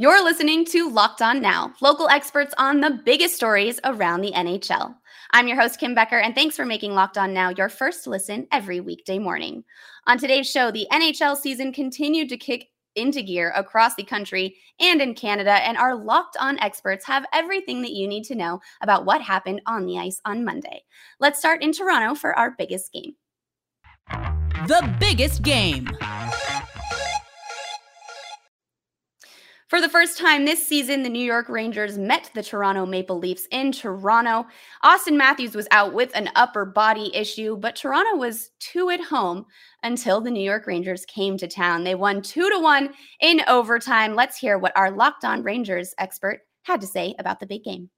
You're listening to Locked On Now, local experts on the biggest stories around the NHL. I'm your host, Kim Becker, and thanks for making Locked On Now your first listen every weekday morning. On today's show, the NHL season continued to kick into gear across the country and in Canada, and our Locked On experts have everything that you need to know about what happened on the ice on Monday. Let's start in Toronto for our biggest game. The biggest game. For the first time this season, the New York Rangers met the Toronto Maple Leafs in Toronto. Auston Matthews was out with an upper body issue, but Toronto was two at home until the New York Rangers came to town. They won two to one in overtime. Let's hear what our Locked On Rangers expert had to say about the big game.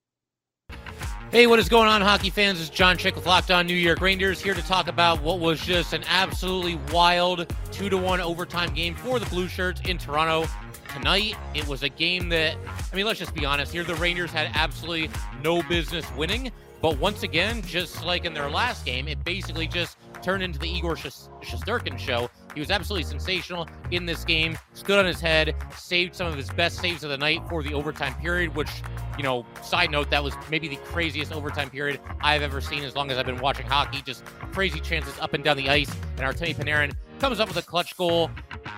Hey, what is going on, hockey fans? It's John Chick with Locked On New York Rangers here to talk about what was just an absolutely wild two to one overtime game for the Blue Shirts in Toronto tonight. It was a game that, I mean, let's just be honest here. The Rangers had absolutely no business winning. But once again, just like in their last game, it basically just turned into the Igor Shesterkin show. He was absolutely sensational in this game, stood on his head, saved some of his best saves of the night for the overtime period, which, you know, side note, that was maybe the craziest overtime period I've ever seen as long as I've been watching hockey. Just crazy chances up and down the ice. And Artemi Panarin comes up with a clutch goal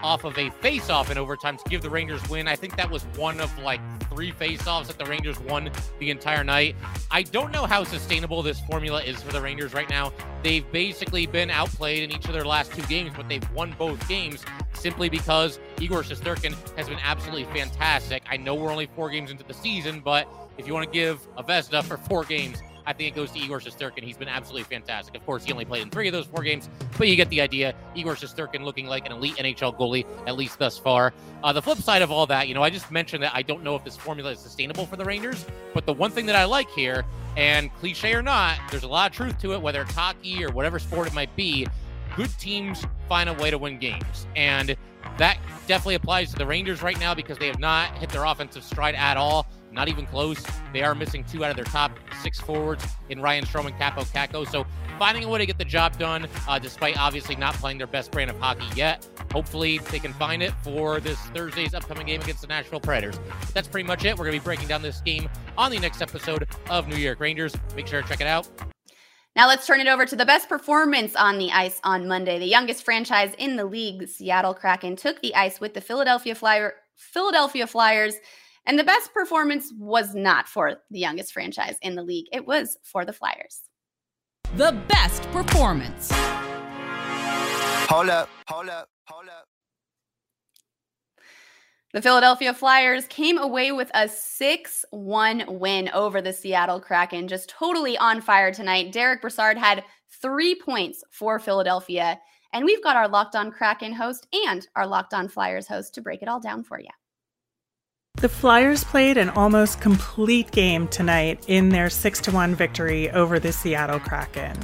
off of a face-off in overtime to give the Rangers win. I think that was one of like three face-offs that the Rangers won the entire night. I don't know how sustainable this formula is for the Rangers right now. They've basically been outplayed in each of their last two games, but they've won both games simply because Igor Shesterkin has been absolutely fantastic. I know we're only four games into the season, but if you want to give a Vezina for four games, I think it goes to Igor Shesterkin. He's been absolutely fantastic. Of course, he only played in three of those four games, but you get the idea. Igor Shesterkin looking like an elite NHL goalie, at least thus far. Uh, the flip side of all that, you know, I just mentioned that I don't know if this formula is sustainable for the Rangers, but the one thing that I like here, and cliche or not, there's a lot of truth to it, whether it's hockey or whatever sport it might be, good teams find a way to win games. And that definitely applies to the Rangers right now because they have not hit their offensive stride at all. Not even close. They are missing two out of their top six forwards in Ryan Strome and Kaapo Kakko. So finding a way to get the job done, uh, despite obviously not playing their best brand of hockey yet. Hopefully they can find it for this Thursday's upcoming game against the Nashville Predators. That's pretty much it. We're going to be breaking down this game on the next episode of New York Rangers. Make sure to check it out. Now let's turn it over to the best performance on the ice on Monday. The youngest franchise in the league, Seattle Kraken, took the ice with the Philadelphia Flyer Philadelphia Flyers and the best performance was not for the youngest franchise in the league, it was for the Flyers. The best performance. Hold up, hold up, hold up. The Philadelphia Flyers came away with a 6 1 win over the Seattle Kraken, just totally on fire tonight. Derick Brassard had three points for Philadelphia. And we've got our Locked On Kraken host and our Locked On Flyers host to break it all down for you. The Flyers played an almost complete game tonight in their 6 1 victory over the Seattle Kraken.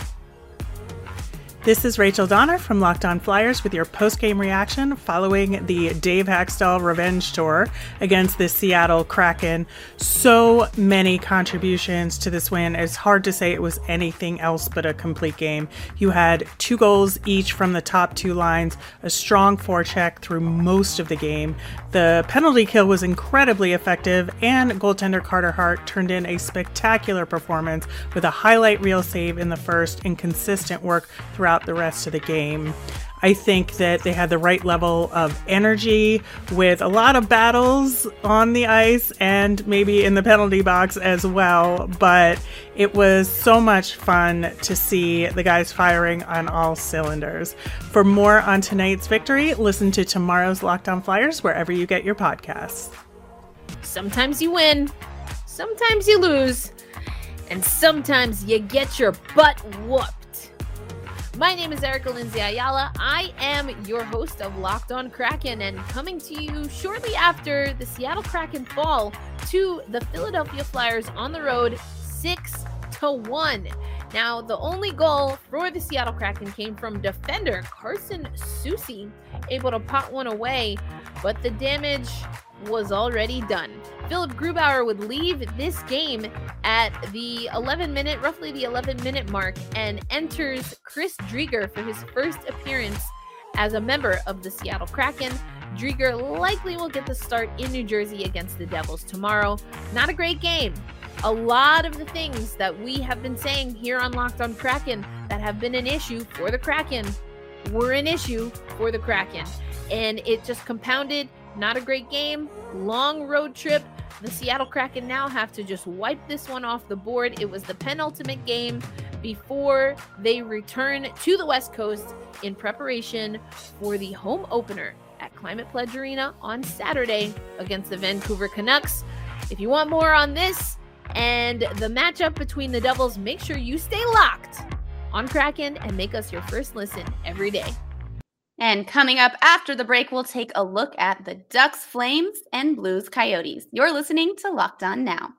This is Rachel Donner from Locked On Flyers with your post-game reaction following the Dave Hakstol Revenge Tour against the Seattle Kraken. So many contributions to this win. It's hard to say it was anything else but a complete game. You had two goals each from the top two lines, a strong forecheck through most of the game. The penalty kill was incredibly effective, and goaltender Carter Hart turned in a spectacular performance with a highlight reel save in the first and consistent work throughout throughout the rest of the game. I think that they had the right level of energy with a lot of battles on the ice and maybe in the penalty box as well. But it was so much fun to see the guys firing on all cylinders. For more on tonight's victory, listen to tomorrow's Locked On Flyers wherever you get your podcasts. Sometimes you win, sometimes you lose, and sometimes you get your butt whooped. My name is Erica Lindsay Ayala. I am your host of Locked On Kraken and coming to you shortly after the Seattle Kraken fall to the Philadelphia Flyers on the road 6 to 1. Now, the only goal for the Seattle Kraken came from defender Carson Soucy, able to pot one away, but the damage was already done. Philipp Grubauer would leave this game at the 11 minute, roughly the 11 minute mark, and enters Chris Driedger for his first appearance As a member of the Seattle Kraken, Driedger likely will get the start in New Jersey against the Devils tomorrow. Not a great game. A lot of the things that we have been saying here on Locked on Kraken that have been an issue for the Kraken were an issue for the Kraken. And it just compounded. Not a great game. Long road trip. The Seattle Kraken now have to just wipe this one off the board. It was the penultimate game before they return to the West Coast in preparation for the home opener at Climate Pledge Arena on Saturday against the Vancouver Canucks. If you want more on this and the matchup between the Devils, make sure you stay locked on Kraken and make us your first listen every day. And coming up after the break, we'll take a look at the Ducks, Flames, and Blues, Coyotes. You're listening to Locked On Now.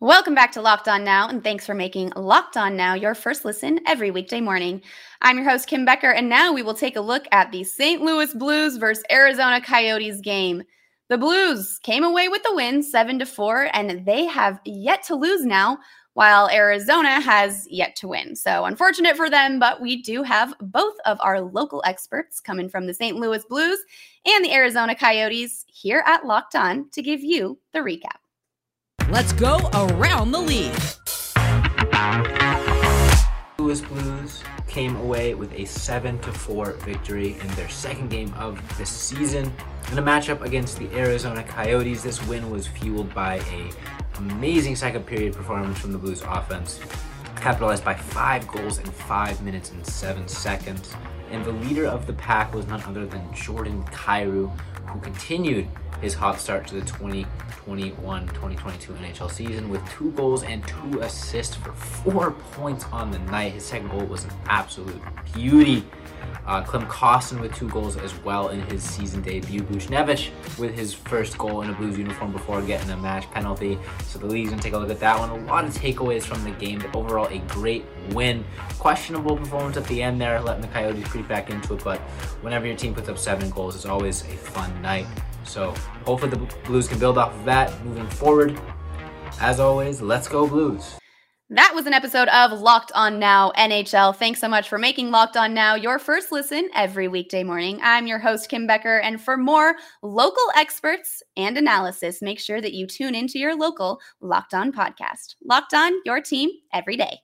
Welcome back to Locked On Now, and thanks for making Locked On Now your first listen every weekday morning. I'm your host, Kim Becker, and now we will take a look at the St. Louis Blues versus Arizona Coyotes game. The Blues came away with the win, 7 to 4, and they have yet to lose now while Arizona has yet to win. So unfortunate for them, but we do have both of our local experts coming from the St. Louis Blues and the Arizona Coyotes here at Locked On to give you the recap. Let's go around the league. Louis Blues came away with a 7-4 victory in their second game of the season. In a matchup against the Arizona Coyotes, this win was fueled by a amazing second period performance from the Blues offense, capitalized by five goals in five minutes and seven seconds. And the leader of the pack was none other than Jordan Kyrou, who continued his hot start to the 2021 2022 NHL season with two goals and two assists for four points on the night. His second goal was an absolute beauty. Uh, Klim Kostin with two goals as well in his season debut. Buchnevich with his first goal in a Blues uniform before getting a match penalty. So the league's gonna take a look at that one. A lot of takeaways from the game, but overall a great win. Questionable performance at the end there, letting the Coyotes creep back into it. But whenever your team puts up seven goals, it's always a fun night. So hopefully the Blues can build off of that moving forward. As always, let's go Blues. That was an episode of Locked On Now NHL. Thanks so much for making Locked On Now your first listen every weekday morning. I'm your host, Kim Becker, and for more local experts and analysis, make sure that you tune into your local Locked On podcast. Locked On, your team every day.